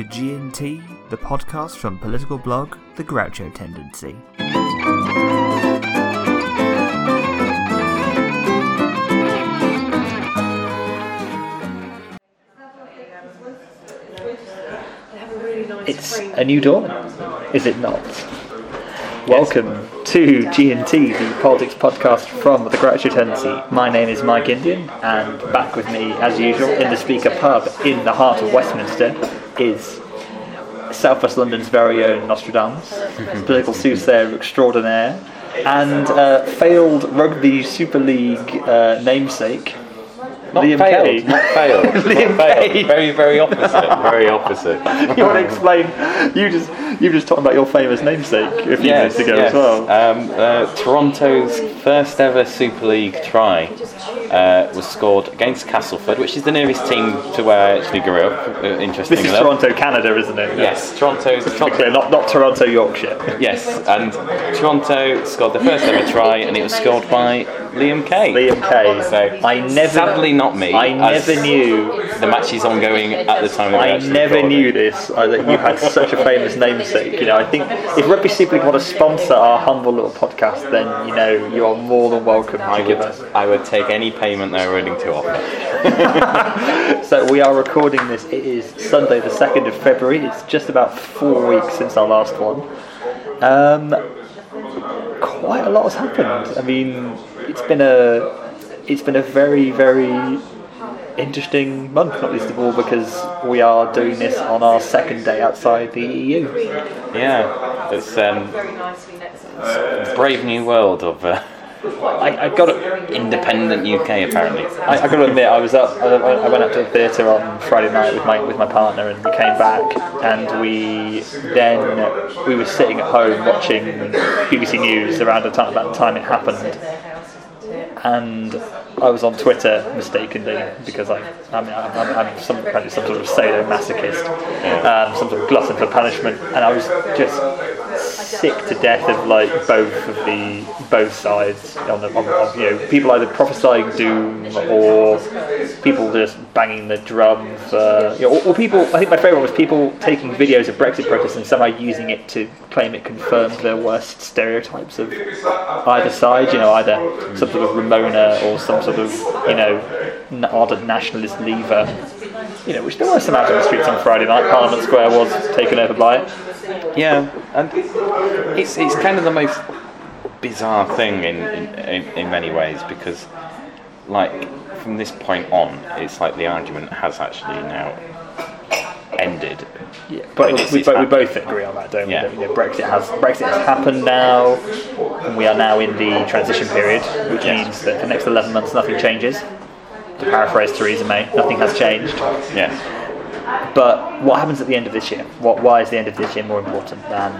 to G&T, the podcast from political blog The Groucho Tendency. It's a new dawn, is it not? Welcome to G&T, the politics podcast from the Groucho Tendency. My name is Mike Indian, and back with me, as usual, in the Speaker pub in the heart of Westminster is South West London's very own Nostradamus, political soothsayer extraordinaire, and uh, failed Rugby Super League uh, namesake, Not Liam failed, Kay. not failed, Liam not failed. Kay. Very, very opposite, very opposite. you want to explain? You just you just talking about your famous namesake a few yes, minutes ago yes. as well. Um, uh, Toronto's first ever Super League try uh, was scored against Castleford, which is the nearest team to where I actually grew up. Uh, interesting this is enough. Toronto, Canada, isn't it? Yes, Toronto's To be not not Toronto, Yorkshire. Yes, and Toronto scored the first ever try, and it was scored by Liam Kay. Liam Kay. So, I never, sadly not me. I never knew. the match is ongoing at the time. I never knew this. Uh, that you had such a famous namesake. You know, I think if Rugby Super League want to sponsor our humble little podcast, then you know you are more than welcome to I give would, us. I would take any payment they're willing to offer. So we are recording this. It is Sunday, the second of February. It's just about four weeks since our last one. Um, quite a lot has happened. I mean, it's been a it's been a very very interesting month, not least of all because we are doing this on our second day outside the EU. Yeah, it's um, a brave new world of uh, I, I got to independent UK apparently. I, I got to admit, I was up. I, I went up to the theatre on Friday night with my with my partner, and we came back, and we then we were sitting at home watching BBC News around the time about the time it happened, and I was on Twitter mistakenly because I I mean I'm, I'm, I'm some apparently some sort of sadomasochist, um, some sort of glutton for punishment, and I was just sick to death of like both of the both sides on the on, on, you know people either prophesying doom or people just banging the drum for you know, or, or people I think my favourite was people taking videos of Brexit protests and somehow using it to claim it confirmed their worst stereotypes of either side you know either some sort of Remoaner or some sort of you know ardent nationalist lever you know which there were some out on the streets on Friday night Parliament Square was taken over by it Yeah, and it's it's kind of the most bizarre thing in in, in, in many ways because, like, from this point on, it's like the argument has actually now ended. Yeah, but we, but we both agree on that, don't we? Yeah. That, you know, Brexit has Brexit has happened now, and we are now in the transition period, which Yes. means that for the next 11 months nothing changes. To paraphrase Theresa May, nothing has changed. Yes. But what happens at the end of this year? What, why is the end of this year more important than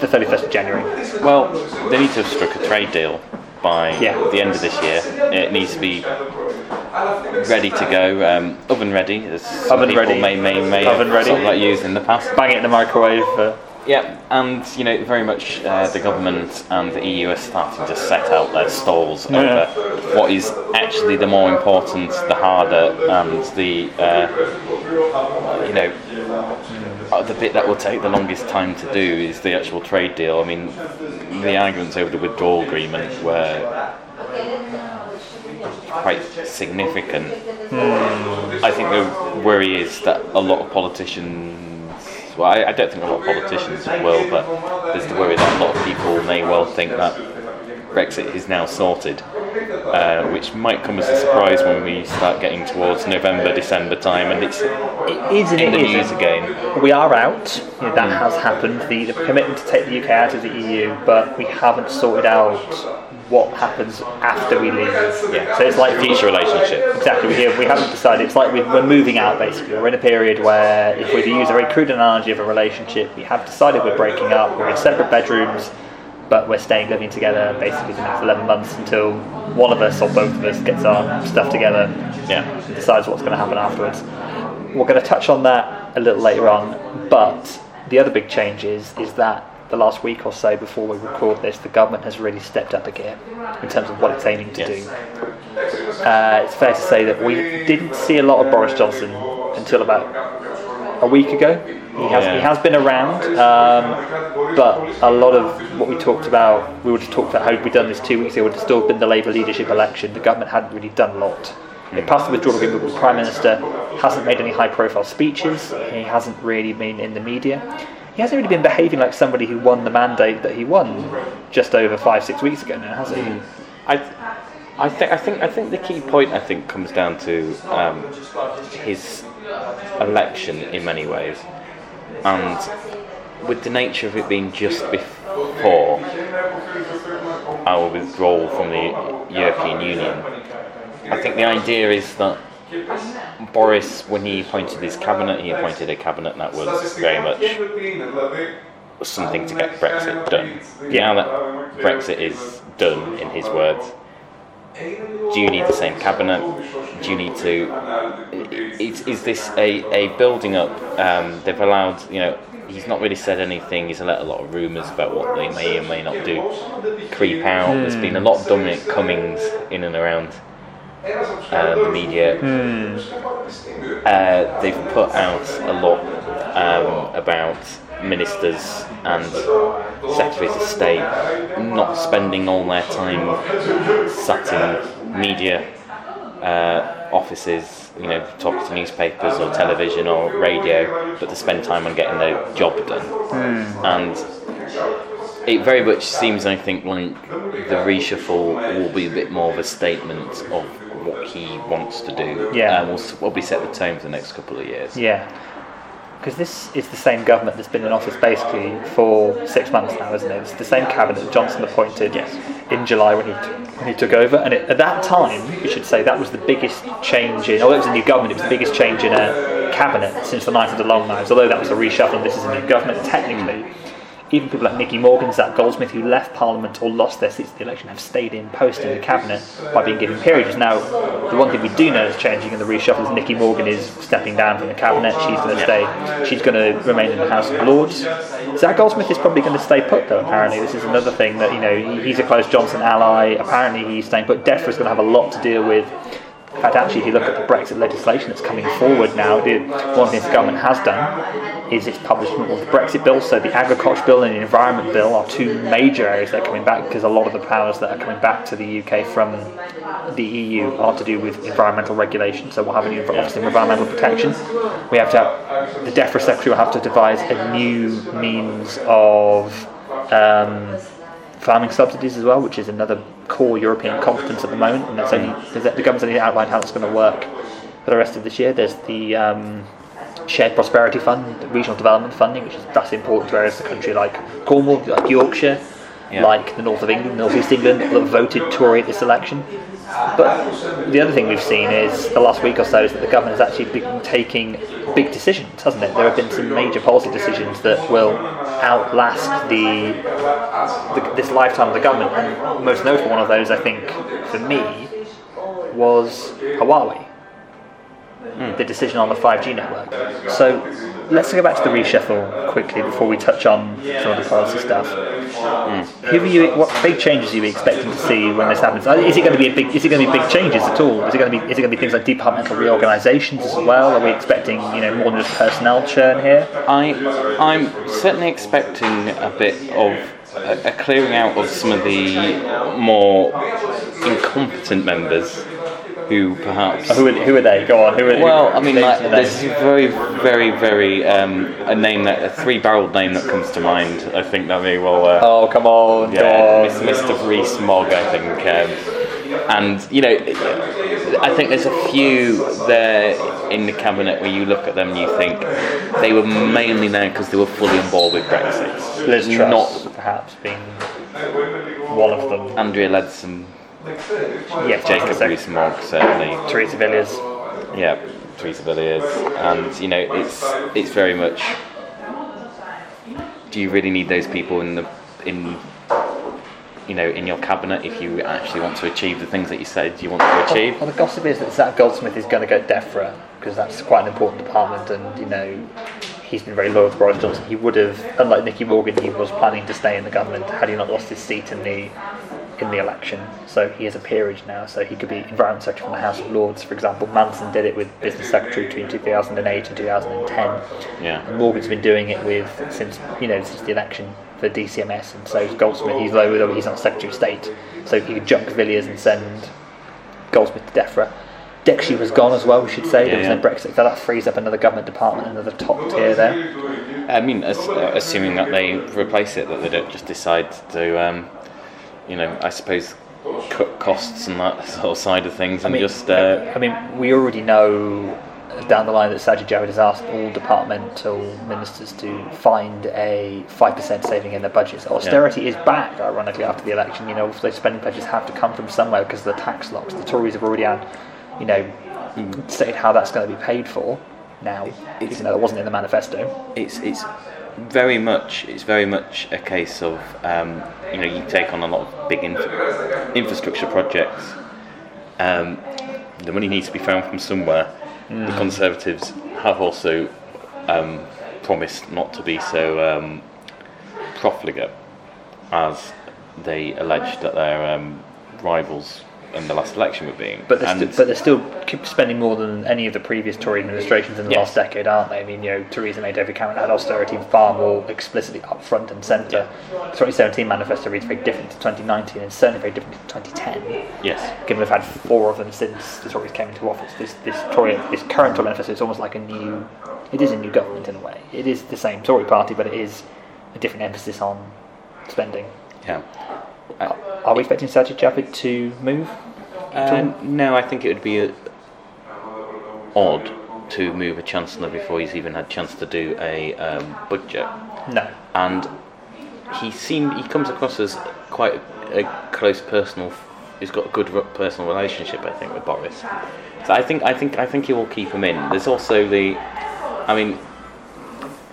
the 31st of January? Well, they need to have struck a trade deal by Yeah. the end of this year. It needs to be ready to go, um, oven ready, as Oven people ready. may may may Oven have ready. sort of like used in the past. Bang it in the microwave. Uh, Yeah, and you know, very much uh, the government and the EU are starting to set out their stalls Yeah. over what is actually the more important, the harder, and the uh, you know uh, the bit that will take the longest time to do is the actual trade deal. I mean, the arguments over the withdrawal agreement were quite significant. I think the worry is that a lot of politicians. Well, I, I don't think a lot of politicians will, but there's the worry that a lot of people may well think that Brexit is now sorted, uh, which might come as a surprise when we start getting towards November, December time, and it's it is in it the isn't. news again. We are out. You know, that has happened. The, the commitment to take the UK out of the EU, but we haven't sorted out what happens after we leave. Yeah. So it's like Future relationship. Exactly. We, we haven't decided. It's like we- we're moving out basically. We're in a period where, if we use a very crude analogy of a relationship, we have decided we're breaking up. We're in separate bedrooms, but we're staying living together basically the next 11 months until one of us or both of us gets our stuff together Yeah. and decides what's going to happen afterwards. We're going to touch on that a little later on, but the other big change is, is that the last week or so before we record this, the government has really stepped up a gear in terms of what it's aiming to Yes. do. Uh, it's fair to say that we didn't see a lot of Boris Johnson until about a week ago. He has Yeah. he has been around, um, but a lot of what we talked about, we would have talked about how we'd done this two weeks ago, would have still been the Labour leadership election. The government hadn't really done a lot. They passed the withdrawal agreement, but the Prime Minister hasn't made any high profile speeches. He hasn't really been in the media. He hasn't really been behaving like somebody who won the mandate that he won just over five, six weeks ago now, has he? I, I think I think I think the key point I think comes down to um, his election in many ways, and with the nature of it being just before our withdrawal from the European Union, I think the idea is that Boris, when he appointed his cabinet, he appointed a cabinet that was very much something to get Brexit done. Now that Brexit is done, in his words, do you need the same cabinet? Do you need to? Is, is this a, a building up? Um, they've allowed, you know, he's not really said anything. He's let a lot of rumours about what they may or may not do creep out. There's been a lot of Dominic Cummings in and around uh, the media. Uh, they've put out a lot um, about ministers and secretaries of state not spending all their time sat in media uh, offices, you know, talking to newspapers or television or radio, but to spend time on getting their job done. And it very much seems, I think, like the reshuffle will be a bit more of a statement of what he wants to do. Yeah. and will probably set the tone for the next couple of years. Yeah. Because this is the same government that's been in office basically for six months now, isn't it? It's the same cabinet that Johnson appointed in July when he t- when he took over, and it, at that time, we should say that was the biggest change in. Although it was a new government, it was the biggest change in a cabinet since the night of the long knives. Although that was a reshuffle, this is a new government technically. Even people like Nicky Morgan, Zac Goldsmith, who left Parliament or lost their seats in the election, have stayed in post in the cabinet by being given peerages. Now, the one thing we do know is changing in the reshuffle is Nicky Morgan is stepping down from the cabinet. She's going to stay. She's going to remain in the House of Lords. Zac Goldsmith is probably going to stay put, though. Apparently, this is another thing that you know he's a close Johnson ally. Apparently, he's staying put. DEFRA is going to have a lot to deal with. In fact, actually, if you look at the Brexit legislation that's coming forward now, one thing the government has done is its publishment of the Brexit bill. So the agriculture bill and the environment bill are two major areas that are coming back because a lot of the powers that are coming back to the UK from the EU are to do with environmental regulation. So we'll have a new Office of Environmental Protection. We have to have the DEFRA Secretary will have to devise a new means of um, farming subsidies as well, which is another core European competence at the moment, and that's only the government's only outlined how it's going to work for the rest of this year. There's the um, shared prosperity fund, regional development funding, which is that's important to areas of the country like Cornwall, like Yorkshire, Yeah. like the north of England, north east England, that voted Tory at this election. But the other thing we've seen is the last week or so is that the government has actually been taking big decisions, hasn't it? There have been some major policy decisions that will outlast the, the this lifetime of the government, and most notable one of those, I think, for me, was Huawei. The decision on the 5G network. So let's go back to the reshuffle quickly before we touch on some of the policy stuff. Who are you? What big changes are you expecting to see when this happens? Uh, Is it going to be a big? Is it going to be big changes at all? Is it going to be? Is it going to be things like departmental reorganisations as well? Are we expecting you know more than just personnel churn here? I, I'm certainly expecting a bit of a clearing out of some of the more incompetent members who perhaps. Who are, who are they? Go on. Who are? who- Well, I mean, like, there's a very, very, very um, a name that a three-barreled name that comes to mind. I think that may well. Uh, Oh come on! yeah, Mr. Rees Mogg, I think. Um, and you know, I think there's a few there in the cabinet where you look at them and you think they were mainly there because they were fully on board with Brexit. Liz Truss, Not perhaps being one of them. Andrea Leadsom, Yes, Jacob Rees-Mogg, certainly. Theresa Villiers. Yeah, Theresa Villiers, and you know, it's it's very much. Do you really need those people in the in you know in your cabinet if you actually want to achieve the things that you said you want to achieve? Well, the gossip is that Zac Goldsmith is going to go DEFRA because that's quite an important department, and you know he's been very loyal to Boris Johnson. He would have, unlike Nicky Morgan, he was planning to stay in the government had he not lost his seat in the in the election, so he has a peerage now. So he could be Environment Secretary from the House of Lords, for example. Mandelson did it with Business Secretary between 2008 and 2010. Yeah. And Morgan's been doing it with since you know since the election for DCMS, and so is Goldsmith. He's low, though he's not Secretary of State, so he could junk Villiers and send Goldsmith to DEFRA. DExEU was gone as well, we should say. Yeah, there was no Brexit, so that frees up another government department, another top tier there. I mean, as, uh, assuming that they replace it, that they don't just decide to, um, you know, I suppose, cut costs and that sort of side of things, and mean, just uh, I mean, we already know down the line that Sajid Javid has asked all departmental ministers to find a 5% saving in their budgets. Austerity is back, ironically, after the election. You know, those spending pledges have to come from somewhere because of the tax locks. The Tories have already had, you know, stated how that's going to be paid for now, even though it wasn't in the manifesto. it's it's very much it's very much a case of um, you know you take on a lot of big inf- infrastructure projects. Um, the money needs to be found from somewhere. The Conservatives have also um, promised not to be so um, profligate as they alleged that their um, rivals in the last election were being. But they're, And sti- but they're still keep spending more than any of the previous Tory administrations in the Yes. last decade, aren't they? I mean, you know, Theresa May, David Cameron had austerity far more explicitly up front and centre. The 2017 manifesto reads very different to 2019 and certainly very different to 2010. yes, Given we've had four of them since the Tories came into office, this this Tory this current Tory manifesto is almost like a new. It is a new government in a way. It is the same Tory party, but it is a different emphasis on spending. yeah. Uh, Are we expecting Sajid Javid to move? Um, no, I think it would be uh odd to move a chancellor before he's even had a chance to do a um, budget. No. And he seemed he comes across as quite a close personal. He's got a good personal relationship, I think, with Boris. So I think I think I think he will keep him in. There's also the, I mean,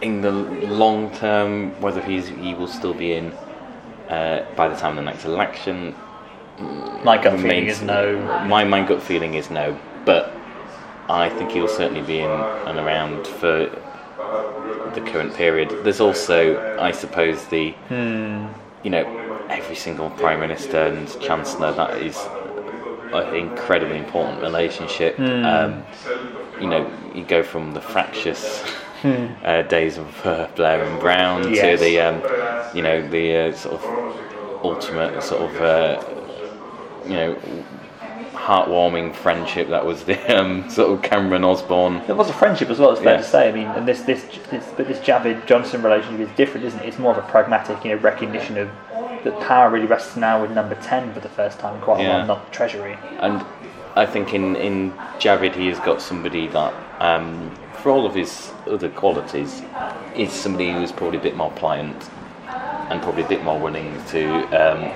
in the long term, whether he's he will still be in uh, by the time of the next election, My gut feeling is no. My my gut feeling is no, but I think he'll certainly be in and around for the current period. There's also, I suppose, the you know every single prime minister and chancellor that is an incredibly important relationship. Um, you know, you go from the fractious. Uh, days of uh, Blair and Brown to the um, you know the uh, sort of ultimate sort of uh, you know heartwarming friendship that was the um, sort of Cameron Osborne. There was a friendship as well. It's fair Yeah. to say. I mean, and this this this but this Javid Johnson relationship is different, isn't it? It's more of a pragmatic, you know, recognition of that power really rests now with number ten for the first time in quite a Yeah. while, not the Treasury. And I think in, in Javid he has got somebody that, um, for all of his other qualities, is somebody who is probably a bit more pliant and probably a bit more willing to um,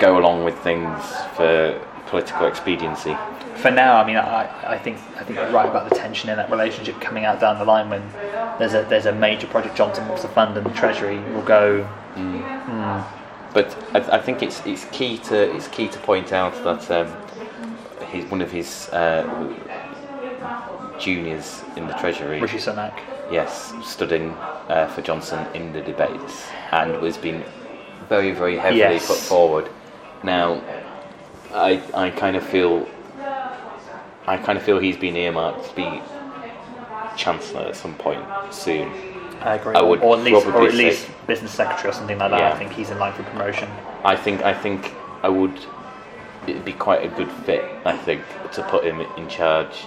go along with things for political expediency. For now, I mean, I, I think I think you're right about the tension in that relationship coming out down the line when there's a there's a major project Johnson wants to fund and the Treasury will go. But I, I think it's it's key to it's key to point out that um, he's one of his uh, juniors in the Treasury. Rishi Sunak. yes, stood in uh, for Johnson in the debates and was being very, very heavily Yes. put forward. Now, I, I kind of feel, I kind of feel he's been earmarked to be chancellor at some point soon. I agree. I would or at least, or at least business secretary or something like that. Yeah. I think he's in line for promotion. I think, I think I would. It'd be quite a good fit, I think, to put him in charge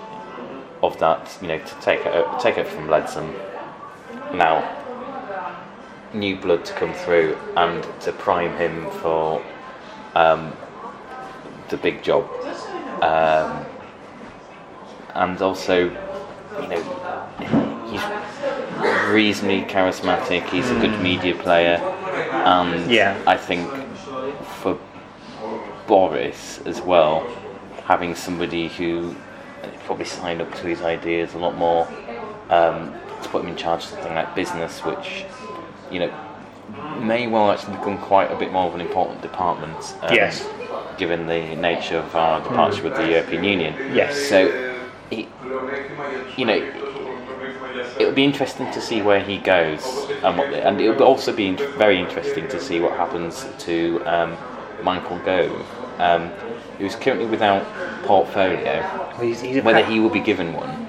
of that. You know, to take it, take it from Leadsom. Now, new blood to come through and to prime him for um, the big job. Um, and also, you know, he's reasonably charismatic, he's a good media player, and Yeah. I think for Boris as well, having somebody who probably signed up to his ideas a lot more, um, to put him in charge of something like business, which, you know, may well actually become quite a bit more of an important department. um, Yes. Given the nature of our departure with the European Union. Yes. So, it, you know, it'll be interesting to see where he goes, and what, and it'll also be very interesting to see what happens to um, Michael Gove, um, who's currently without portfolio. Well, he's, he's Whether he will be given one.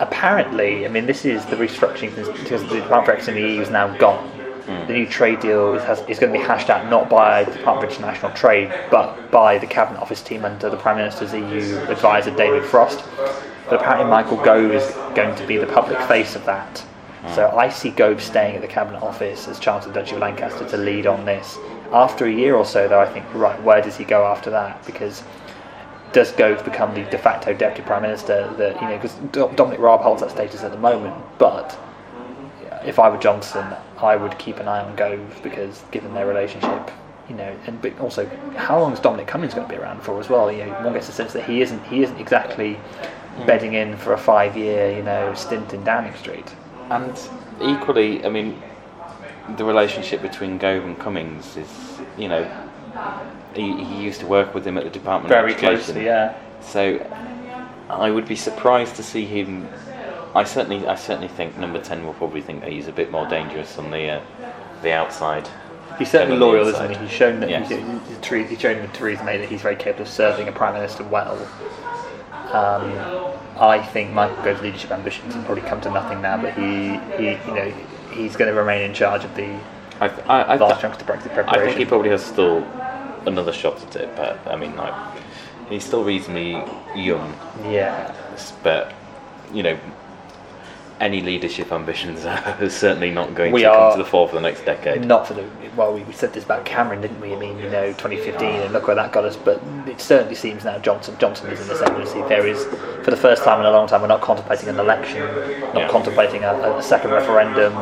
apparently, I mean, this is the restructuring because the Department for Brexit in the EU is now gone. Hmm. The new trade deal is, has, is going to be hashed out not by the Department of International Trade, but by the Cabinet Office team under the Prime Minister's EU advisor David Frost. But apparently, Michael Gove is going to be the public face of that. Hmm. So I see Gove staying at the Cabinet Office as Chancellor Duchy of Lancaster to lead on this. After a year or so, though, I think, right, where does he go after that? Because does Gove become the de facto deputy prime minister? That you know, because Dominic Raab holds that status at the moment. But if I were Johnson, I would keep an eye on Gove because given their relationship, you know, and but also how long is Dominic Cummings going to be around for as well? You know, one gets the sense that he isn't he isn't exactly hmm. bedding in for a five year you know stint in Downing Street. And equally, I mean, the relationship between Gove and Cummings is, you know, he, he used to work with him at the Department Very of Education. closely, yeah. So I would be surprised to see him. I certainly, I certainly think number ten will probably think that he's a bit more dangerous on the uh, the outside. He's certainly than on the loyal, isn't he? He's shown that Yes. he's, he's, he's shown with Theresa May that he's very capable of serving a prime minister well. Um, I think Michael Gove's leadership ambitions have probably come to nothing now, but he, he you know, he's going to remain in charge of the I, th- I, I, last th- chunks of Brexit preparation. I think he probably has still another shot at it, but I mean, like, he's still reasonably young, yeah, but you know. Any leadership ambitions are certainly not going We to come to the fore for the next decade. not for the well, we, said this about Cameron, didn't we? I mean, you know, 2015, and look where that got us. But it certainly seems now Johnson Johnson is in the ascendancy. There is, for the first time in a long time, we're not contemplating an election, not Yeah. contemplating a, a second referendum.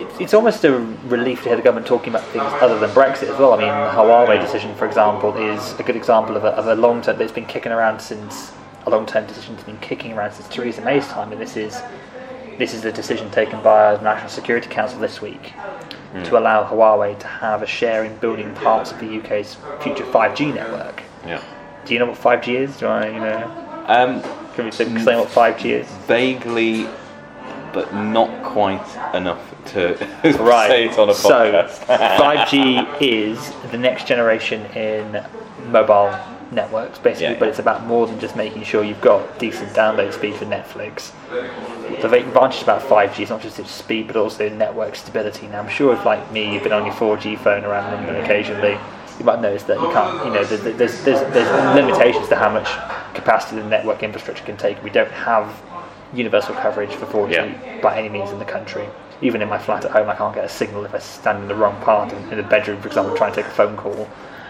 It's, it's almost a relief to hear the government talking about things other than Brexit as well. I mean, the Huawei decision, for example, is a good example of a, of a long term that's been kicking around since a long term decision that's been kicking around since Theresa May's time, and this is this is a decision taken by the National Security Council this week to allow Huawei to have a share in building parts of the UK's future 5G network. Yeah. Do you know what 5G is? Do I, you know? Um, Can we say, explain what 5G is? vaguely, but not quite enough to Right. say it on a podcast. so, 5G is the next generation in mobile networks, basically, Yeah, but it's about more than just making sure you've got decent download speed for Netflix. The advantage about 5G is not just its speed, but also network stability. Now, I'm sure if, like me, you've been on your 4G phone around London occasionally, you might notice that you can't, you know, there's, there's, there's, there's limitations to how much capacity the network infrastructure can take. We don't have universal coverage for 4G Yeah. by any means in the country. Even in my flat at home, I can't get a signal if I stand in the wrong part in, in the bedroom, for example, trying to take a phone call.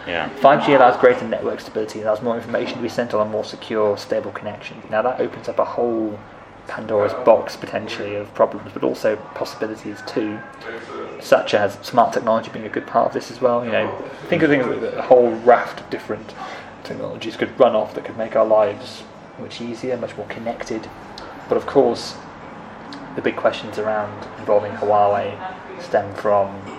Yeah. 5G allows greater network stability, allows more information to be sent on a more secure, stable connection. Now that opens up a whole Pandora's box potentially of problems, but also possibilities too, such as smart technology being a good part of this as well. You know, think of things a whole raft of different technologies could run off that could make our lives much easier, much more connected. But of course, the big questions around involving Huawei stem from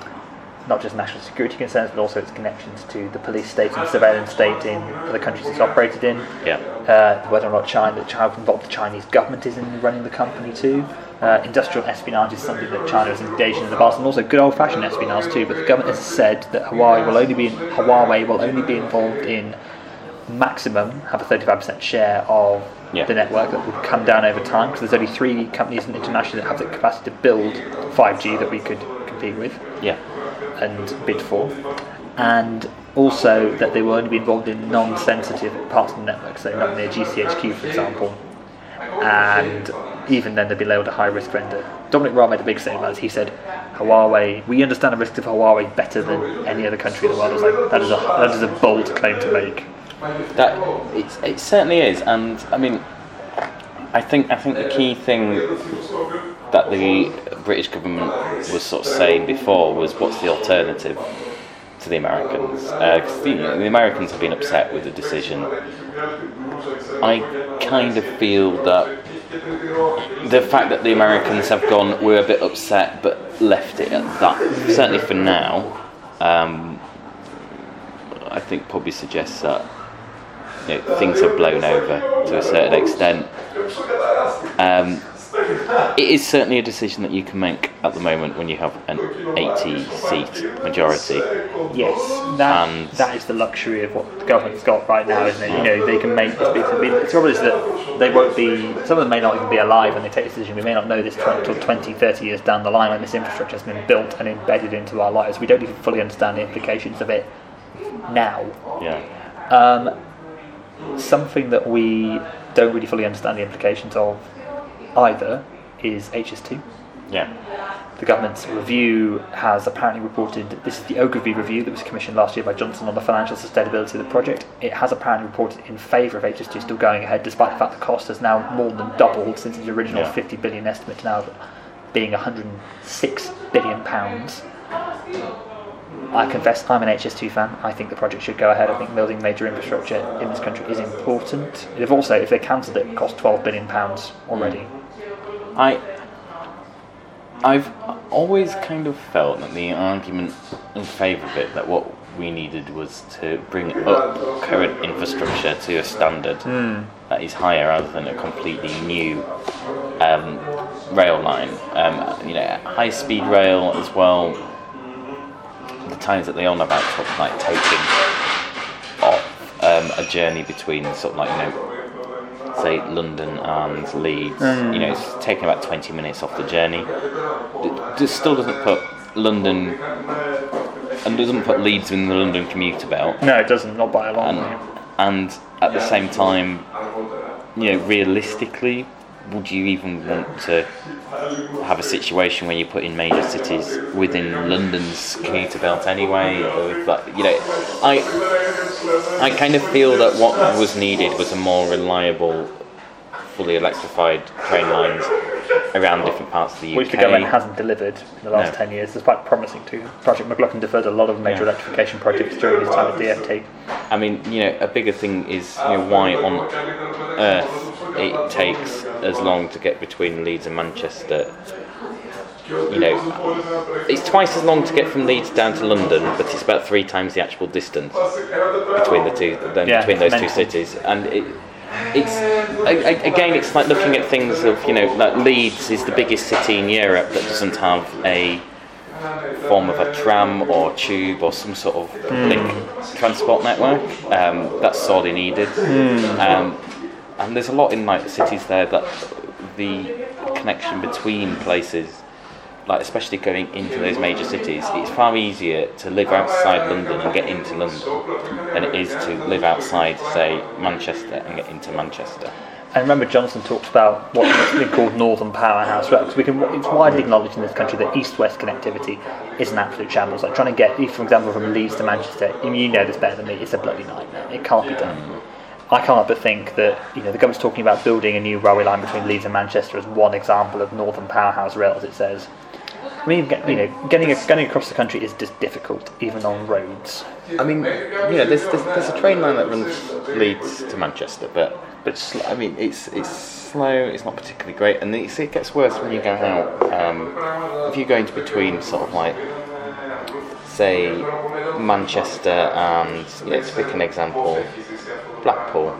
not just national security concerns, but also its connections to the police state and surveillance state in the countries it's operated in. Yeah. Uh, whether or not China, how involved the Chinese government is in running the company too. Uh, industrial espionage is something that China has engaged in in the past, and also good old-fashioned espionage too. But the government has said that Huawei will only be Huawei will only be involved in maximum have a 35% share of Yeah. the network that would come down over time because there's only three companies internationally that have the capacity to build 5G that we could compete with Yeah. And bid for, and also that they will only be involved in non-sensitive parts of the network, so not near GCHQ, for example. And even then, they'd be labelled a high-risk vendor. Dominic Raab made a big statement. He said, "Huawei, we understand the risks of Huawei better than any other country in the world." I was like, "That is a that is a bold claim to make." That it's, it certainly is, and I mean, I think I think the key thing that the British government was sort of saying before was what's the alternative to the Americans? Because the, the Americans have been upset with the decision. I kind of feel that the fact that the Americans have gone, we're a bit upset, but left it at that. Certainly for now, um, I think probably suggests that you know, things have blown over to a certain extent. Um, it is certainly a decision that you can make at the moment when you have an 80 seat majority. Yes, that And- that is the luxury of what the government's got right now, isn't it? You know, they can make this big. I mean, the trouble is that they won't be. Some of them may not even be alive when they take this decision. We may not know this until 20, 30 years down the line when this infrastructure has been built and embedded into our lives. We don't even fully understand the implications of it now. Yeah. Um, something that we don't really fully understand the implications of either is HS2. Yeah. The government's review has apparently reported this is the Oakervee review that was commissioned last year by Johnson on the financial sustainability of the project. It has apparently reported in favour of HS2 still going ahead, despite the fact the cost has now more than doubled since its original Yeah. 50 billion estimate to now being 106 billion pounds. I confess I'm an HS2 fan. I think the project should go ahead. I think building major infrastructure in this country is important. They've also, if they cancelled it, it cost 12 billion pounds already. I I've always kind of felt that the argument in favour of it that what we needed was to bring up current infrastructure to a standard that is higher rather than a completely new um, rail line. Um, you know, high speed rail as well. The times that they on about sort of like taking off um, a journey between sort of like you know say London and Leeds, mm. you know, it's taking about 20 minutes off the journey. It just still doesn't put London and doesn't put Leeds in the London commuter belt. No, it doesn't, not by a long And, way. and at the same time, you know, realistically, would you even want to have a situation where you put in major cities within London's commuter belt anyway? Or that, you know, I I kind of feel that what was needed was a more reliable, fully electrified train lines around different parts of the UK. which the government hasn't delivered in the last No. 10 years, despite promising to. Patrick McLoughlin deferred a lot of major Yeah. electrification projects during his time at DFT. I mean, you know, a bigger thing is you know why on earth it takes as long to get between Leeds and Manchester. You know, it's twice as long to get from Leeds down to London, but it's about three times the actual distance between the two, then Yeah, between those two cities, and it. It's again. It's like looking at things of you know, like Leeds is the biggest city in Europe that doesn't have a form of a tram or tube or some sort of public transport network. Um, that's sorely needed. Um, and there's a lot in like cities there that the connection between places, like especially going into those major cities, it's far easier to live outside London and get into London than it is to live outside, say, Manchester and get into Manchester. And remember, Johnson talks about what's been called Northern Powerhouse Rail, because we can, it's widely acknowledged in this country that east-west connectivity is an absolute shambles. Like trying to get, for example, from Leeds to Manchester, you know this better than me, it's a bloody nightmare. It can't be done. I can't but think that you know the government's talking about building a new railway line between Leeds and Manchester as one example of Northern Powerhouse Rail, as it says. I mean, you know, getting getting across the country is just difficult, even on roads. I mean, you know, there's, there's, there's a train line that runs Leeds to Manchester, but but sl- I mean, it's it's slow. It's not particularly great, and it's, it gets worse when you go out. Um, if you go into between, sort of like, say, Manchester and know, to pick an example, Blackpool,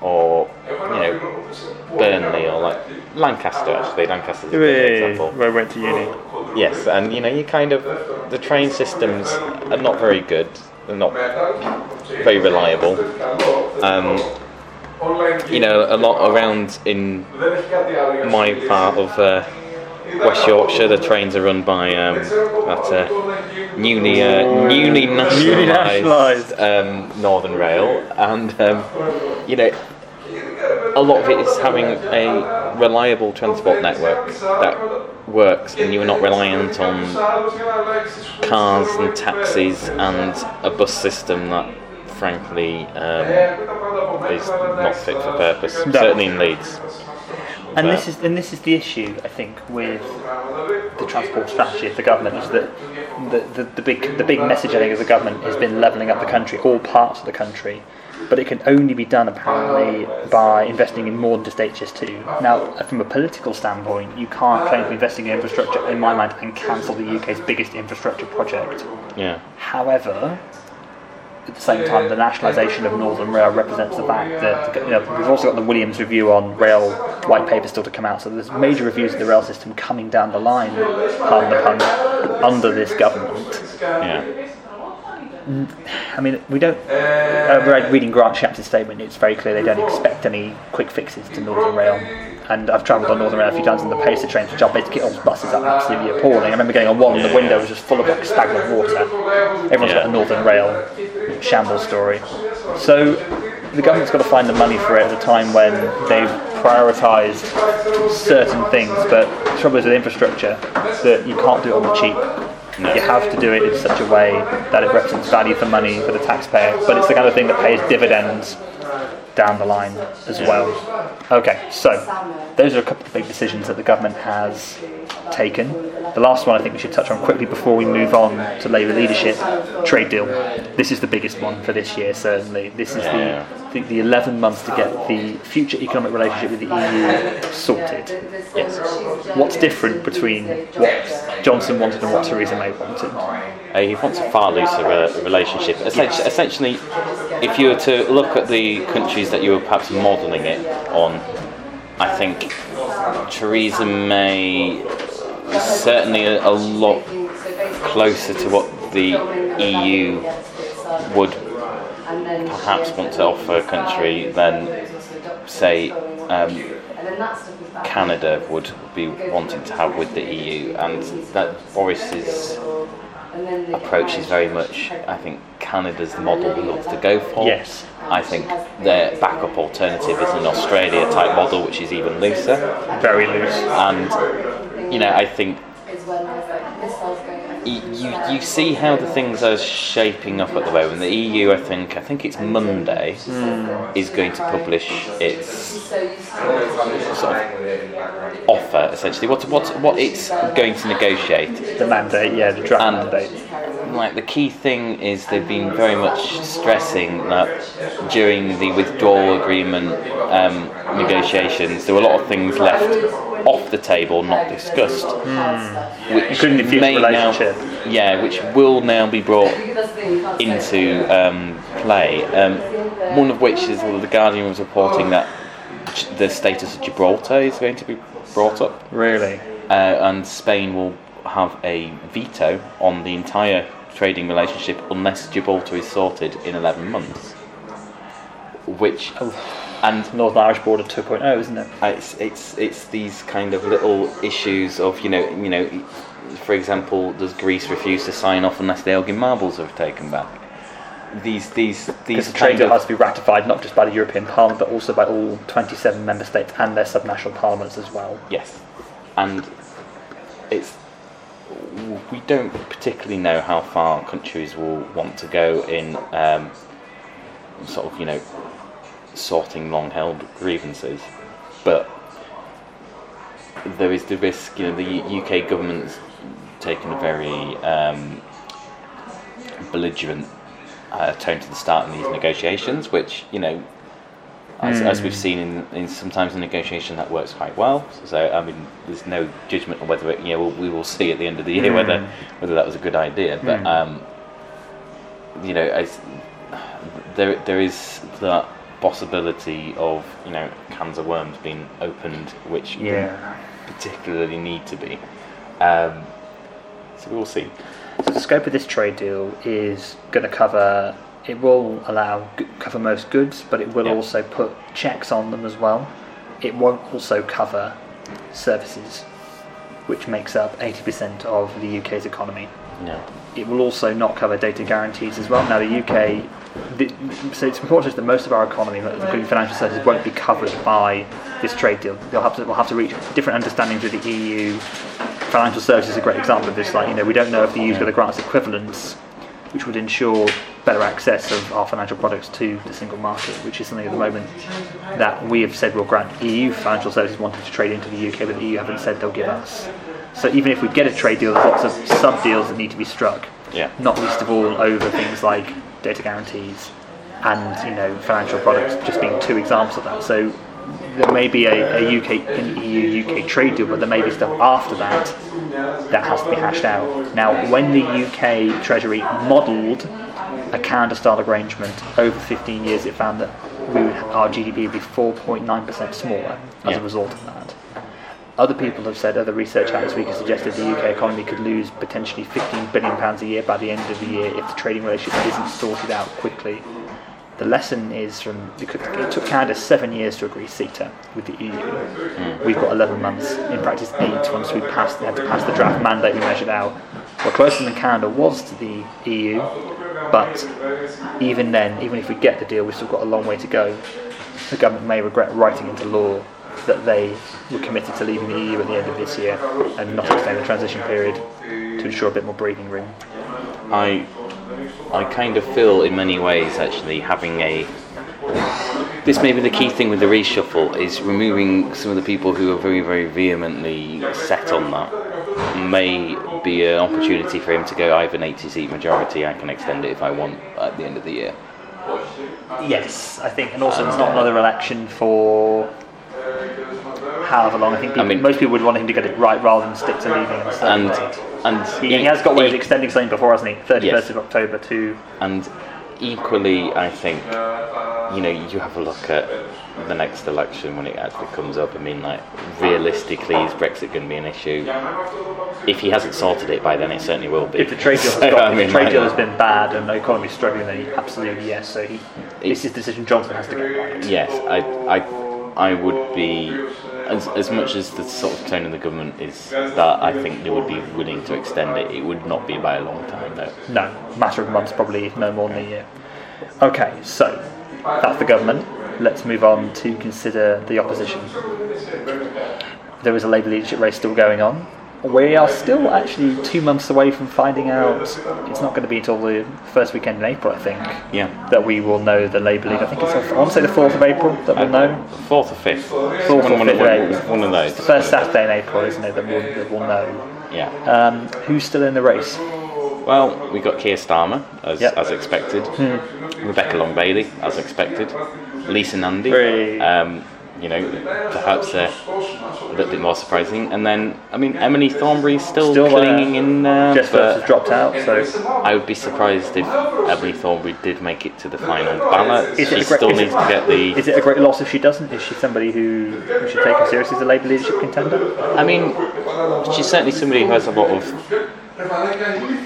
or you know, Burnley, or like Lancaster. Actually, Lancaster's a good example. Where I went to uni. Yes, and you know, you kind of the train systems are not very good. They're not very reliable. Um, you know, a lot around in my part of uh, West Yorkshire, the trains are run by um, that uh, newly uh, newly nationalised. um, Northern Rail, and um, you know, a lot of it is having a reliable transport network that works, and you are not reliant on cars and taxis and a bus system that, frankly, um, is not fit for purpose. Certainly in Leeds. And But- this is and this is the issue I think with the transport strategy of the government is that the, the, the big the big message I think of the government has been levelling up the country, all parts of the country, but it can only be done apparently by investing in more than just HS2. Now, from a political standpoint, you can't claim to be investing in infrastructure in my mind and cancel the UK's biggest infrastructure project. Yeah. However, at the same time, the nationalisation of Northern Rail represents the fact that you know, we've also got the Williams review on rail white paper still to come out. So there's major reviews of the rail system coming down the line, the pun, under this government. Yeah. I mean, we don't. Uh, reading Grant Shapps' statement. It's very clear they don't expect any quick fixes to Northern Rail. And I've travelled on Northern Rail a few times, and the pacer trains, which are basically old buses, are absolutely appalling. I remember getting on one, and the window was just full of like stagnant water. Everyone's Yeah. got a Northern Rail shambles story. So the government's got to find the money for it at a time when they've prioritised certain things. But the trouble is with infrastructure that you can't do it on the cheap. No. You have to do it in such a way that it represents value for money for the taxpayer, but it's the kind of thing that pays dividends down the line as well. Okay, so those are a couple of big decisions that the government has taken. The last one I think we should touch on quickly before we move on to Labour leadership trade deal. This is the biggest one for this year, certainly. This is the, the, the 11 months to get the future economic relationship with the EU sorted. Yes. What's different between what Johnson wanted and what Theresa May wanted? Uh, he wants a far looser uh, relationship. Essentially, essentially, if you were to look at the countries that you were perhaps modelling it on, I think Theresa May is certainly a, a lot closer to what the EU would perhaps want to offer a country than, say, um, Canada would be wanting to have with the EU, and that Boris's approach is very much, I think, Canada's the model he wants to go for. Yes. I think their backup alternative is an Australia type model, which is even looser. Very loose. And, you know, I think y- you, you see how the things are shaping up at the moment. The EU, I think, I think it's Monday, is going to publish its sort of offer, essentially. What, what, what it's going to negotiate. The mandate, yeah, the draft And mandate. Like the key thing is they've been very much stressing that during the withdrawal agreement um, negotiations, there were a lot of things left off the table, not discussed, which the future may now, yeah, which will now be brought into um, play. Um, one of which is well, the Guardian was reporting that the status of Gibraltar is going to be brought up Really? uh, and Spain will have a veto on the entire trading relationship unless Gibraltar is sorted in 11 months. Which, and Northern Irish border 2.0, isn't it? Uh, it's it's it's these kind of little issues of you know you know, for example, does Greece refuse to sign off unless the Elgin marbles are taken back? These these these the trade deal has to be ratified not just by the European Parliament but also by all 27 member states and their subnational parliaments as well. Yes, and it's we don't particularly know how far countries will want to go in um, sort of you know sorting long-held grievances, but there is the risk. You know, the UK government's taken a very um, belligerent uh, tone to the start in these negotiations, which you know as, as we've seen in, in sometimes in negotiation that works quite well. So I mean, there's no judgment on whether it, you know we'll, we will see at the end of the year whether whether that was a good idea. But um, you know, as, there there is that possibility of you know cans of worms being opened, which Yeah. particularly need to be. Um, so we'll see. So the scope of this trade deal is going to cover. It will allow cover most goods, but it will also put checks on them as well. It won't also cover services, which makes up 80% of the UK's economy. Yeah. It will also not cover data guarantees as well. Now, the UK, the, so it's important that most of our economy, including financial services, won't be covered by this trade deal. They'll have to, we'll have to reach different understandings with the EU. Financial services is a great example of this. Like, you know, we don't know if the EU's going to grant us equivalence, which would ensure better access of our financial products to the single market, which is something at the moment that we have said we'll grant EU financial services wanting to trade into the UK, but the EU haven't said they'll give us. So even if we get a trade deal, there's lots of sub deals that need to be struck. Yeah. Not least of all over things like data guarantees and you know financial products just being two examples of that. So there may be a, a UK an EU UK trade deal, but there may be stuff after that that has to be hashed out. Now, when the UK Treasury modelled a Canada-style arrangement over 15 years, it found that we would, our GDP would be 4.9% smaller as Yeah. a result of that. Other people have said, other research out this week has suggested the UK economy could lose potentially 15 billion pounds a year by the end of the year if the trading relationship isn't sorted out quickly. The lesson is from it took Canada seven years to agree CETA with the EU. Mm. We've got 11 months, in practice eight once we passed had to pass the draft mandate we measured out. We're closer than Canada was to the EU, but even then, even if we get the deal, we've still got a long way to go. The government may regret writing into law that they were committed to leaving the EU at the end of this year and not extend the transition period to ensure a bit more breathing room. I I kind of feel in many ways actually having a this may be the key thing with the reshuffle is removing some of the people who are very very vehemently set on that. May be an opportunity for him to go I have an 80 seat majority I can extend it if I want at the end of the year. Yes, I think, and also it's not another election for however long. I think people, I mean- most people would want him to get it right rather than stick to leaving it on a certain and date. and He, he has got ways of extending something before, hasn't he? 31st Yes. of October to. And equally, I think, you know, you have a look at the next election when it actually comes up. I mean, like, realistically, is Brexit going to be an issue? If he hasn't sorted it by then, it certainly will be. If the trade deal has, So, got, I mean, trade deal has been bad and the economy is struggling, then absolutely yes. So he, this is the decision Johnson has to get right. Yes, I, I, I would be. As, as much as the sort of tone of the government is that I think they would be willing to extend it, it would not be by a long time though. No, matter of months, probably, no more than a year. Okay, so that's the government. Let's move on to consider the opposition. There is a Labour leadership race still going on. We are still actually two months away from finding out. It's not going to be until the first weekend in April, I think, Yeah. that we will know the Labour leader. I think it's, I want to say the 4th of April that we'll know. Fourth or fifth? Fourth or fifth of one- April. one of those. It's the first Saturday in April, isn't it, that we'll, that we'll know. Yeah. Um, who's still in the race? Well, we've got Keir Starmer as, Yep. as expected. Rebecca Long Bailey as expected. Lisa Nandy. Um, you know, perhaps uh, a little bit more surprising. And then, I mean, Emily Thornberry's still, Still there. clinging in there. Jess but Phillips has dropped out, so I would be surprised if Emily Thornberry did make it to the final ballot. Is it she a great- still is it- needs to get the. Is it a great loss if she doesn't? Is she somebody who we should take her seriously as a Labour leadership contender? I mean, she's certainly somebody who has a lot of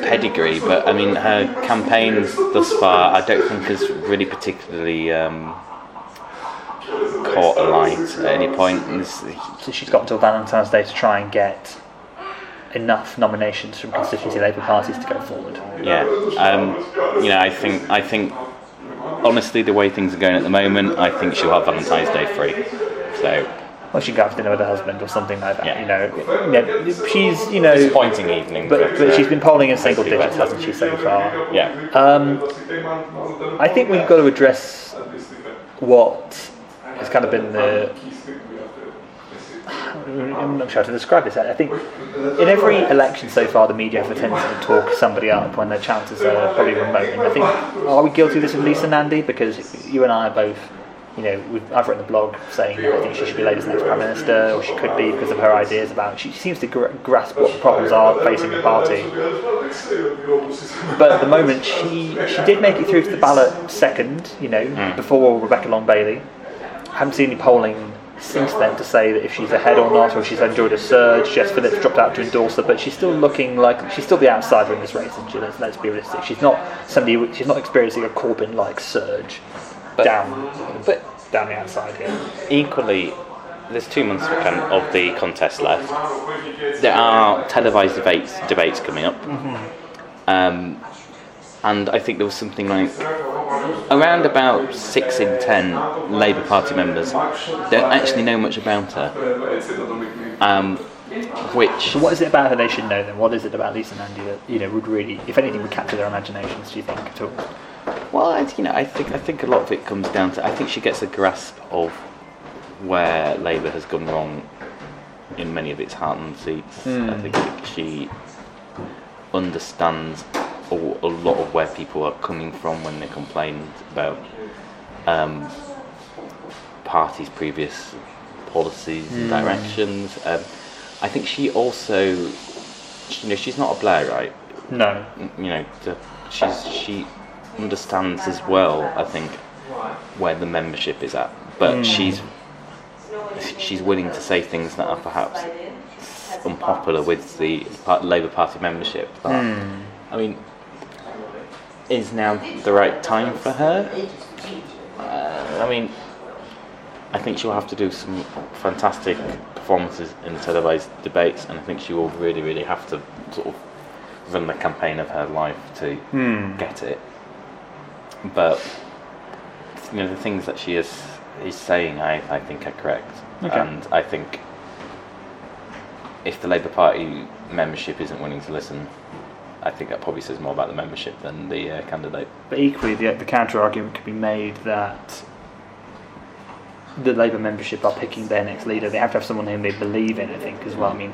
pedigree, but I mean, her campaign thus far, I don't think has really particularly um, caught a light at any point. So she's got until Valentine's Day to try and get enough nominations from constituency Labour parties to go forward. yeah, um, you know, I think, I think, honestly, the way things are going at the moment, I think she'll have Valentine's Day free. So, Well, she can go out to dinner with her husband or something like that. Yeah. You know, know, she's you know, disappointing evening, but, but uh, she's been polling in single digits, hasn't she, so far? Yeah, Um, I think we've got to address what has kind of been the. I'm not sure how to describe this. I think in every election so far, the media have a tendency to talk somebody up when their chances are probably remote. And I think, are we guilty of this with Lisa Nandy? Because you and I are both, you know, we've, I've written a blog saying I think she should be Labour's next Prime Minister, or she could be because of her ideas about. She seems to gr- grasp what the problems are facing the party. But at the moment, she she did make it through to the ballot second, you know, hmm. before Rebecca Long Bailey. Haven't seen any polling since then to say that if she's ahead or not, or if she's enjoyed a surge. Jess Phillips dropped out to endorse her, but she's still looking like she's still the outsider in this race. And she, let's, let's be realistic. She's not somebody. She's not experiencing a Corbyn-like surge down, but down the outside here. equally, there's two months of the contest left. There are televised debates debates coming up, um, and I think there was something like around about six in ten Labour Party members don't actually know much about her. Um, which So what is it about her they should know then? What is it about Lisa Nandy that you know would really, if anything, would capture their imaginations? Do you think at all? Well, I, you know, I think I think a lot of it comes down to I think she gets a grasp of where Labour has gone wrong in many of its Heartland seats. I think she understands a, a lot of where people are coming from when they complain about um, parties' previous policies and directions. Um, I think she also, you know, she's not a Blairite No. you know, she's she understands as well. I think where the membership is at, but she's she's willing to say things that are perhaps unpopular with the Labour Party membership. That, I mean, is now the right time for her? Uh, I mean, I think she'll have to do some fantastic performances in the televised debates, and I think she will really, really have to sort of run the campaign of her life to get it. But you know, the things that she is is saying, I, I think are correct, Okay. and I think if the Labour Party membership isn't willing to listen, I think that probably says more about the membership than the uh, candidate. But equally, the, the counter argument could be made that the Labour membership are picking their next leader. They have to have someone whom they believe in. I think as well. I mean,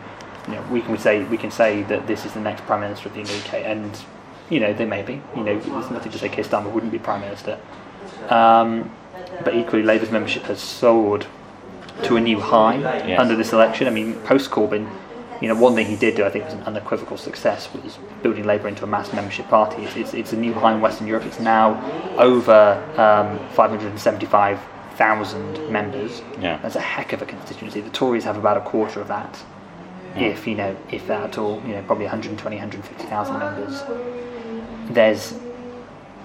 you know, we can say we can say that this is the next prime minister of the UK, and you know they may be. You know, there's nothing to say Keir Starmer wouldn't be prime minister. Um, but equally, Labour's membership has soared to a new high Yes. under this election. I mean, post Corbyn, you know, one thing he did do, I think, was an unequivocal success, was building Labour into a mass membership party. It's, it's, it's a new high in Western Europe. It's now over um, 575,000 members. Yeah. That's a heck of a constituency. The Tories have about a quarter of that, if you know, if that at all. You know, probably 120, 150,000 members. There's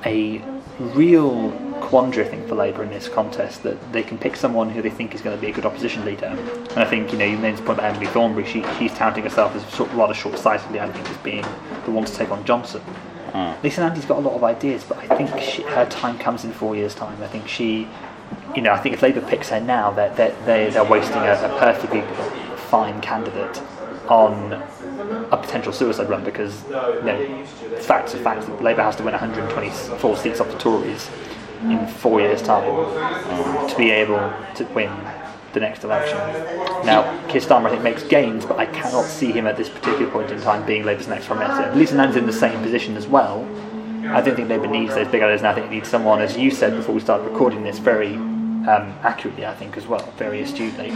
a real quandary, I think, for Labour in this contest that they can pick someone who they think is going to be a good opposition leader. And I think, you know, you made this point about Emily Thornberry. She, she's touting herself as sort of rather short-sightedly, I think, as being the one to take on Johnson. Hmm. Lisa Nandy's got a lot of ideas, but I think she, her time comes in four years' time. I think she, you know, I think if Labour picks her now, they're, they're, they're, they're wasting a, a perfectly fine candidate on a potential suicide run because, you know, facts are facts. That Labour has to win 124 seats off the Tories in four years' time to be able to win the next election. Now, Keir Starmer, I think, makes gains, but I cannot see him at this particular point in time being Labour's next Prime Minister. Lisa Nan's in the same position as well. I don't think Labour needs those big ideas, and I think it needs someone, as you said before we started recording this, very um, accurately, I think, as well, very astutely.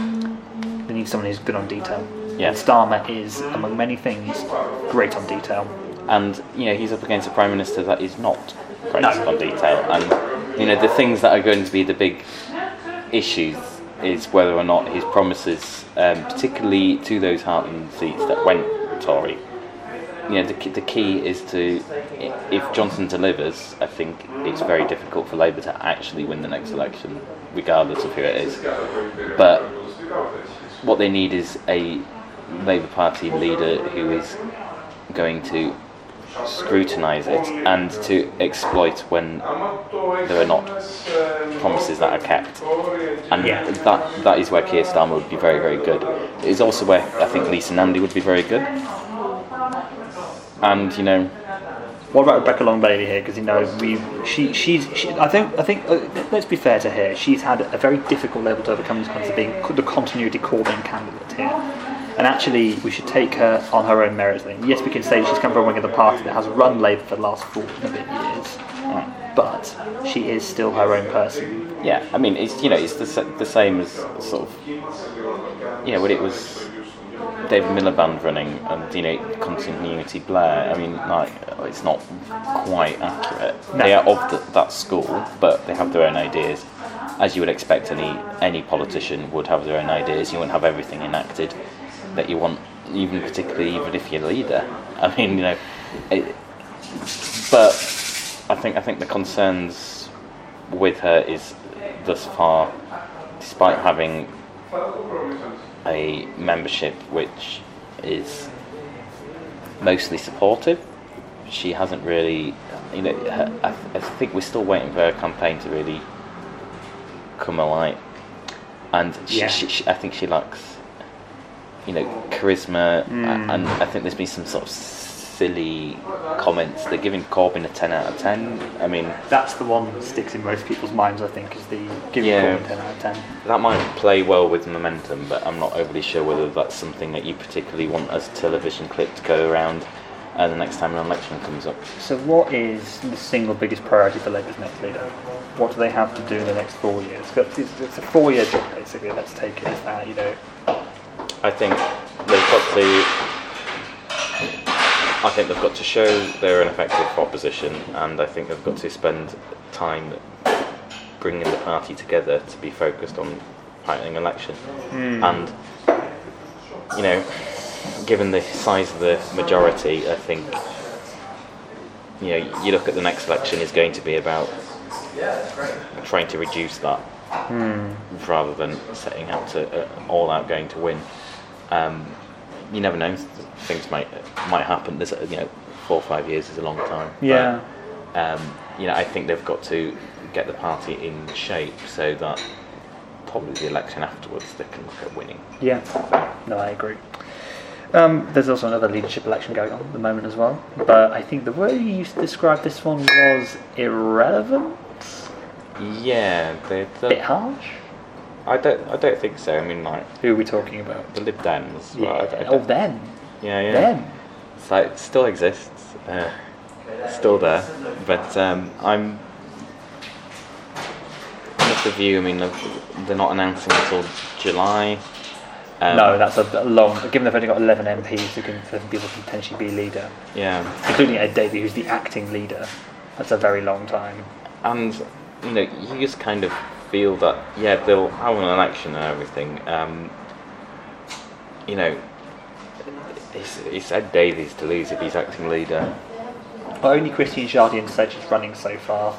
They need someone who's good on detail. Yeah. And Starmer is, among many things, great on detail. and you know he's up against a prime minister that is not great No. on detail, and you know the things that are going to be the big issues is whether or not his promises, um, particularly to those Heartland seats that went Tory. You know, the, the key is to, if Johnson delivers, I think it's very difficult for Labour to actually win the next election, regardless of who it is. But what they need is a Labour Party leader who is going to scrutinise it and to exploit when there are not promises that are kept. And Yeah. that that is where Keir Starmer would be very, very good. It is also where I think Lisa Nandy would be very good. And you know, What about Rebecca Long Bailey here? Because you know we she she's she, I don't I think uh, let's be fair to her. She's had a very difficult level to overcome in terms of being the continuity Corbyn candidate here. And actually, we should take her on her own merits. Then. Yes, we can say she's come from a wing of the party that has run Labour for the last four and a bit years, but she is still her own person. yeah, I mean, it's you know, it's the, the same as sort of yeah, when it was David Miliband running and you know continuity Blair. I mean, like it's not quite accurate. No. They are of the, that school, but they have their own ideas, as you would expect. Any any politician would have their own ideas. You wouldn't have everything enacted that you want, even particularly even if you're a leader. I mean, you know, it, but I think I think the concerns with her is thus far, despite having a membership which is mostly supportive, she hasn't really, you know, her, I, I think we're still waiting for her campaign to really come alight, and she, Yeah. she, she, I think she lacks, you know, charisma, a- and I think there's been some sort of silly comments. They're giving Corbyn a ten out of ten. I mean, That's the one that sticks in most people's minds. I think is the giving Yeah. Corbyn ten out of ten. That might play well with momentum, but I'm not overly sure whether that's something that you particularly want as a television clip to go around uh, the next time an election comes up. So, what is the single biggest priority for Labour's next leader? What do they have to do in the next four years? It's it's a four-year job, basically. Let's take it as that. You know, I think they've got to. I think they've got to show they're an effective opposition, and I think they've got to spend time bringing the party together to be focused on fighting election. And you know, given the size of the majority, I think you know you look at the next election is going to be about trying to reduce that rather than setting out to uh, all out going to win. Um, you never know; things might might happen. There's a- you know, four or five years is a long time. but, Yeah. um, you know, I think they've got to get the party in shape so that probably the election afterwards they can look at winning. Yeah, no, I agree. Um, there's also another leadership election going on at the moment as well, but I think the way you used to describe this one was irrelevant, Yeah, they, a bit harsh. I don't, I don't think so. I mean, like Who are we talking about? the Lib Dems. Yeah, well, I- I oh, don't- them, yeah, yeah. them. It's like it still exists, uh, still there, but um, I'm of the view. I mean, they're not announcing until July. Um, no, that's a long. Given they've only got 11 MPs who can, people can potentially be leader, Yeah, including Ed Davey, who's the acting leader. That's a very long time. and you know, you just kind of feel that yeah, they'll have an election and everything. Um, you know, it's, it's Ed Davey's to lose if he's acting leader. Only Christine Jardine said she's running so far.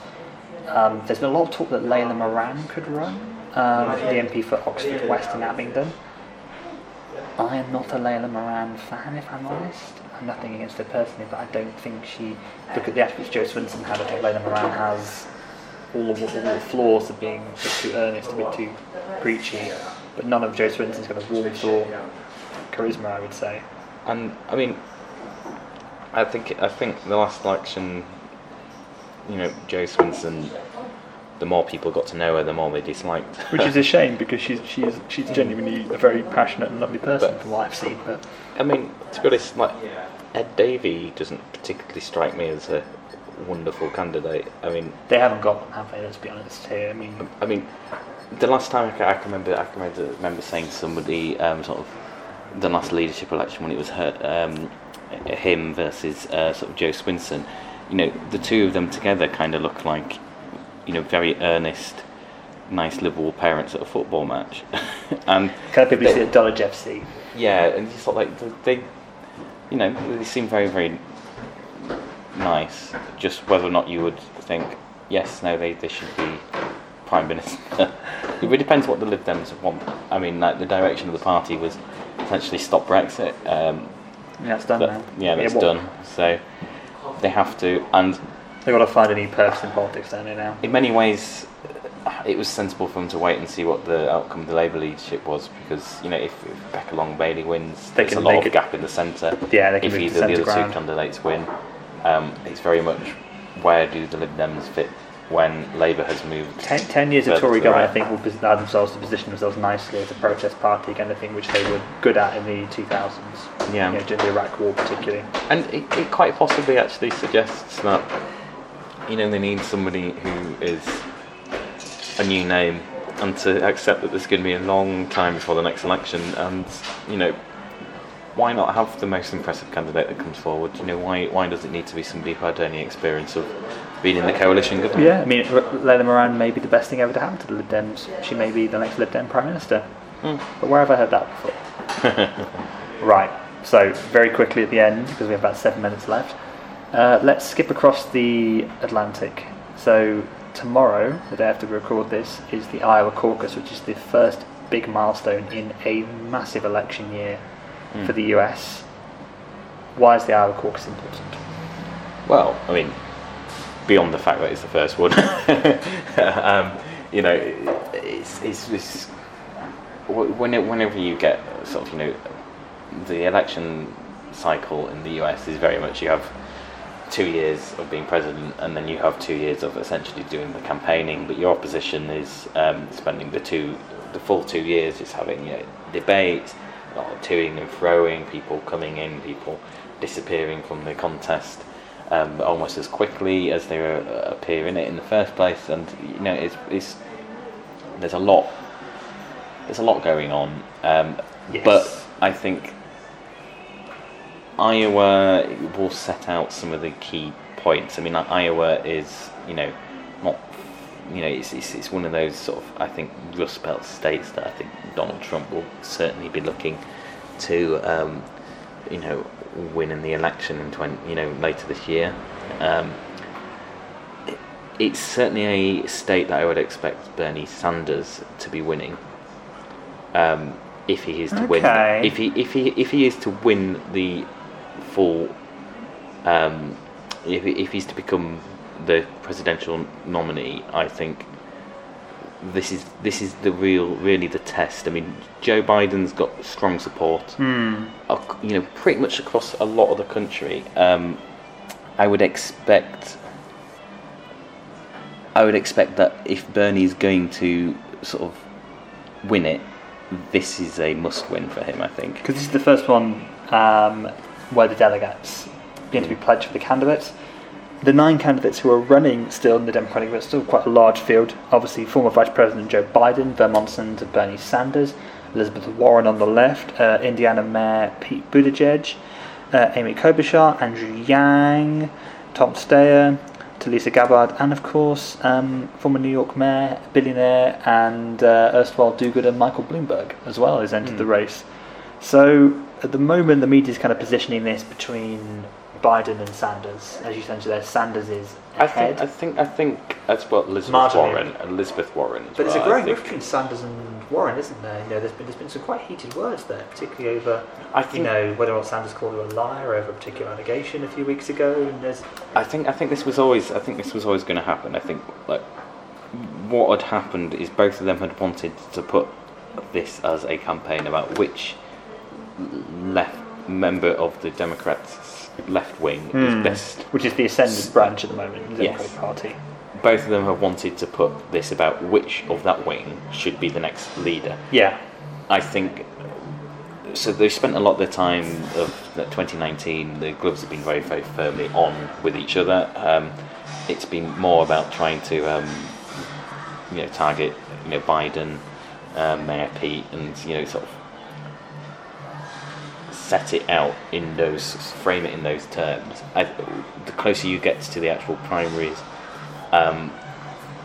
Um, there's been a lot of talk that Layla Moran could run, um, the MP for Oxford West and Abingdon. I am not a Layla Moran fan, if I'm honest. I'm nothing against her personally, but I don't think she. Look at the attributes Jo Swinson had. I think Layla Moran has all, of, all the flaws of being a bit too earnest, a bit too preachy, but none of Jo Swinson's got a warmth or charisma, I would say. And I mean, I think I think the last election, you know, Jo Swinson. The more people got to know her, the more they disliked. Which is a shame because she's she's she's genuinely a very passionate and lovely person But- from what I've seen. But I mean, to be honest, like Ed Davey doesn't particularly strike me as a wonderful candidate. I mean, they haven't got one, have they? Let's be honest here. I mean, I mean, the last time I can, I can remember, I can remember, saying somebody, um, sort of, the last leadership election when it was her, um, him versus uh, sort of Jo Swinson. You know, the two of them together kind of look like, you know, very earnest, nice liberal parents at a football match, and kind of people see at Dulwich FC. yeah, and just like they, you know, they seem very, very nice. Just whether or not you would think, yes, no, they, they should be prime minister. it really depends what the Lib Dems want. I mean, like the direction of the party was essentially stop Brexit. Um, Yeah, it's done but, now. yeah, that's done. So they have to, and They've got to find a new purpose in politics, don't they now? in many ways, it was sensible for them to wait and see what the outcome of the Labour leadership was because you know if, if Becca Long Bailey wins, They there's can a lot of it- gap in the centre. Yeah, they can if either the centre other ground. two candidates win, um, it's very much where do the Lib Dems fit when Labour has moved. Ten, ten years of Tory to the government, I think, will pos- allow themselves to position themselves nicely as a protest party again. I think which they were good at in the 2000s. Yeah. you know, during the Iraq War, particularly. And it, it quite possibly actually suggests that you know they need somebody who is a new name and to accept that there's going to be a long time before the next election and you know why not have the most impressive candidate that comes forward you know why why does it need to be somebody who had any experience of being in the coalition government Yeah, I mean, Layla Moran may be the best thing ever to happen to the Lib Dems. She may be the next Lib Dem Prime Minister. Hmm. But where have I heard that before? right, so very quickly at the end, because we have about seven minutes left, uh, let's skip across the Atlantic. So, tomorrow, the day after we record this, is the Iowa caucus, which is the first big milestone in a massive election year for the US. Why is the Iowa caucus important? Well, I mean, beyond the fact that it's the first one, um, you know, it's, it's, it's when it, whenever you get sort of, you know, the election cycle in the US is very much you have two years of being president and then you have two years of essentially doing the campaigning, but your opposition is um, spending the two, the full two years just having you know, debates, of toing and throwing, people coming in, people disappearing from the contest um, almost as quickly as they were, uh, appear in it in the first place, and you know it's, it's there's a lot there's a lot going on, um, Yes. but I think Iowa will set out some of the key points. I mean, Iowa is, you know, not, you know, it's, it's, it's one of those sort of, I think, Rust Belt states that I think Donald Trump will certainly be looking to, um, you know, win in the election in 20, you know, later this year. Um, it, it's certainly a state that I would expect Bernie Sanders to be winning. Um, if he is to win, if he if he if he is to win the full, um, if he- if he's to become the presidential nominee, I think this is this is the real really the test. I mean, Joe Biden's got strong support, ac- you know, pretty much across a lot of the country. Um, I would expect. I would expect that if Bernie's going to sort of win it, this is a must-win for him. I think. Because this is the first one um, where the delegates begin to be pledged for the candidates. The nine candidates who are running still in the Democratic, but still quite a large field. Obviously, former Vice President Joe Biden, Vermont's and Bernie Sanders, Elizabeth Warren on the left, uh, Indiana Mayor Pete Buttigieg, uh, Amy Klobuchar, Andrew Yang, Tom Steyer, Talisa Gabbard, and of course, um, former New York Mayor, billionaire, and uh, erstwhile do-gooder Michael Bloomberg as well has entered the race. So at the moment, the media is kind of positioning this between Biden and Sanders. As you said there, Sanders is I ahead. think, I think, I think that's what Elizabeth Marginally. Warren, Elizabeth Warren. As but there's a well, I growing rift between Sanders and Warren, isn't there? You know, there's been there's been some quite heated words there, particularly over I you know whether or not Sanders called her a liar over a particular allegation a few weeks ago. And there's I think I think this was always I think this was always going to happen. I think like what had happened is both of them had wanted to put this as a campaign about which left member of the Democrats left wing is best. which is the ascendant branch at the moment the Yes. Party. Both of them have wanted to put this about which of that wing should be the next leader. Yeah, I think so. They spent a lot of their time of 2019. The gloves have been very, very firmly on with each other. Um, it's been more about trying to, um, you know, target you know Biden, um, Mayor Pete, and you know sort of set it out in those, frame it in those terms. I, the closer you get to the actual primaries, um,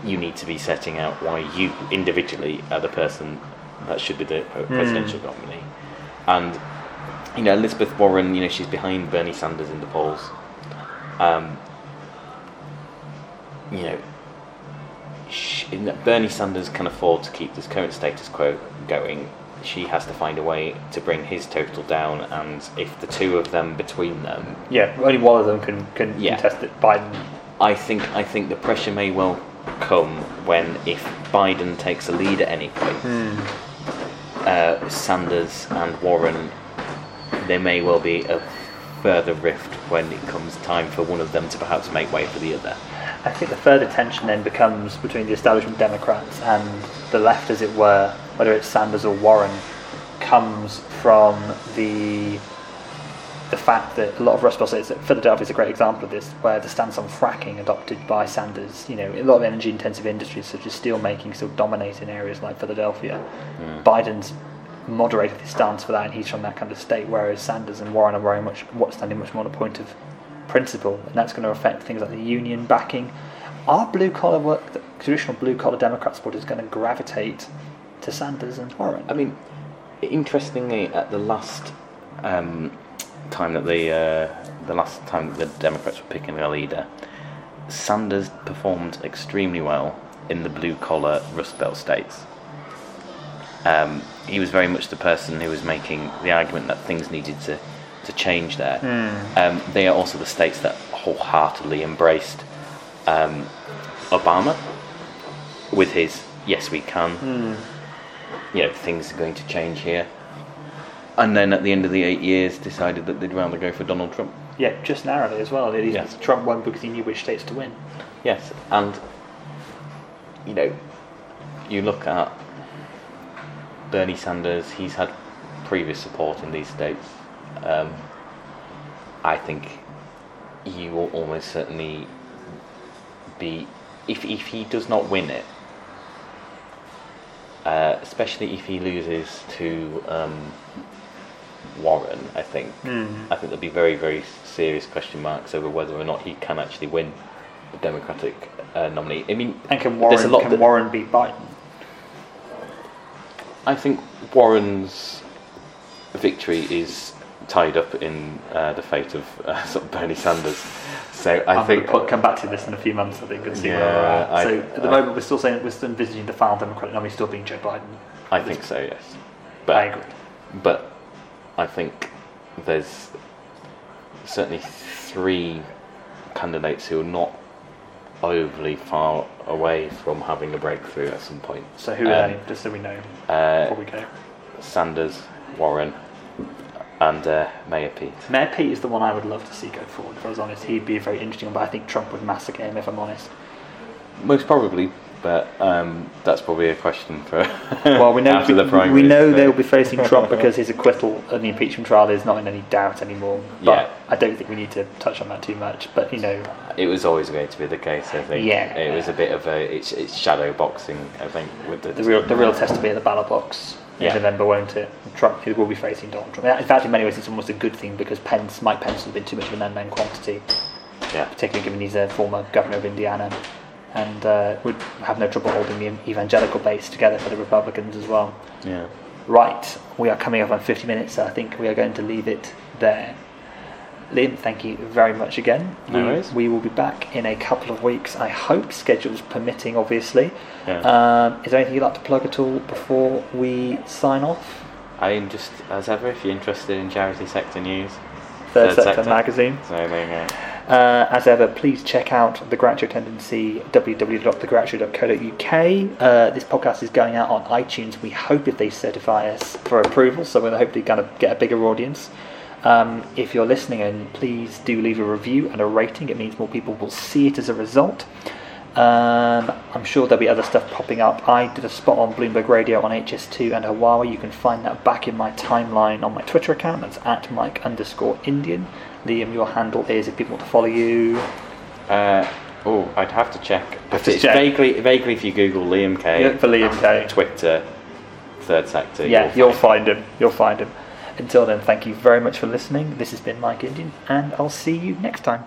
you need to be setting out why you individually are the person that should be the presidential nominee. And you know, Elizabeth Warren, you know, she's behind Bernie Sanders in the polls. Um, you know, sh Bernie Sanders can afford to keep this current status quo going. She has to find a way to bring his total down, and if the two of them between them yeah. Only one of them can can Yeah. contest it. Biden. I think I think the pressure may well come when if Biden takes a lead at any point, uh, Sanders and Warren, there may well be a further rift when it comes time for one of them to perhaps make way for the other. I think the further tension then becomes between the establishment Democrats and the left, as it were, whether it's Sanders or Warren, comes from the the fact that a lot of Rust Belt states, Philadelphia is a great example of this, where the stance on fracking adopted by Sanders, you know, a lot of energy intensive industries such as steel making still dominate in areas like Philadelphia. Biden's moderated his stance for that, and he's from that kind of state, whereas Sanders and Warren are very much standing much more on a point of principle, and that's going to affect things like the union backing. Are blue collar work, the traditional blue collar Democrat is going to gravitate to Sanders and Warren? I mean, interestingly, at the last um, time that the uh, the last time that the Democrats were picking their leader, Sanders performed extremely well in the blue collar Rust Belt states. Um, he was very much the person who was making the argument that things needed to, to change there. Um, they are also the states that wholeheartedly embraced um, Obama with his "Yes, we can." You know, things are going to change here. And then at the end of the eight years, decided that they'd rather go for Donald Trump. Yeah, just narrowly as well. Yes. Trump won because he knew which states to win. Yes, and you know, you look at Bernie Sanders. He's had previous support in these states. Um, I think he will almost certainly be if if he does not win it. Uh, especially if he loses to um, Warren, I think. Hmm. I think there'll be very, very serious question marks over whether or not he can actually win the Democratic uh, nominee. I mean, And can Warren can Warren beat Biden? I think Warren's victory is tied up in uh, the fate of uh, sort of Bernie Sanders. So I I'm think to come back to this in a few months, I think, and see where Yeah, we're at. I- so at the I- moment, we're still saying we're still envisaging the final Democratic nominee still being Joe Biden. I think so. Yes, but I agree. but I think there's certainly three candidates who are not overly far away from having a breakthrough at some point. So who are Um, they? Just so we know Uh, before we go. Sanders, Warren, and uh, Mayor Pete. Mayor Pete is the one I would love to see go forward. If I was honest, he'd be a very interesting one, but I think Trump would massacre him. If I'm honest. Most probably, but um, that's probably a question for Well, we know after the we, primaries. we know so- they'll be facing Trump because his acquittal and the impeachment trial is not in any doubt anymore. But Yeah. I don't think we need to touch on that too much. But you know, It was always going to be the case, I think. Yeah. It was a bit of a it's, it's shadow boxing, I think, with the, the real the real test will be in the ballot box in Yeah. November, won't it? Trump who will be facing Donald Trump. In fact, in many ways, it's almost a good thing because Pence, Mike Pence, has been too much of an unknown quantity, yeah. particularly given he's a former governor of Indiana, and uh, would have no trouble holding the evangelical base together for the Republicans as well. Yeah. Right, we are coming up on 50 minutes, so I think we are going to leave it there. Liam, thank you very much again. No we, worries. we will be back in a couple of weeks, I hope, schedules permitting, obviously. Yeah. Um, is there anything you'd like to plug at all before we sign off? I am just, as ever, if you're interested in charity sector news, Third, Third Sector, Sector. magazine. so there you go. Uh, as ever, please check out the Groucho Tendency, www.thegroucho.co.uk. Uh, this podcast is going out on iTunes. We hope if they certify us for approval, so we'll hopefully kind of get a bigger audience. Um, if you're listening, and please do leave a review and a rating. It means more people will see it as a result. Um, I'm sure there'll be other stuff popping up. I did a spot on Bloomberg Radio on HS2 and Huawei. You can find that back in my timeline on my Twitter account. That's at Mike underscore Indian. Liam, your handle is if people want to follow you. Uh, oh, I'd have to check. But to it's check. vaguely, vaguely, if you Google Liam K, Yeah, for Liam K. Twitter, Third Sector. Yeah, you'll find him. You'll find him. Until then, thank you very much for listening. This has been Mike Indian, and I'll see you next time.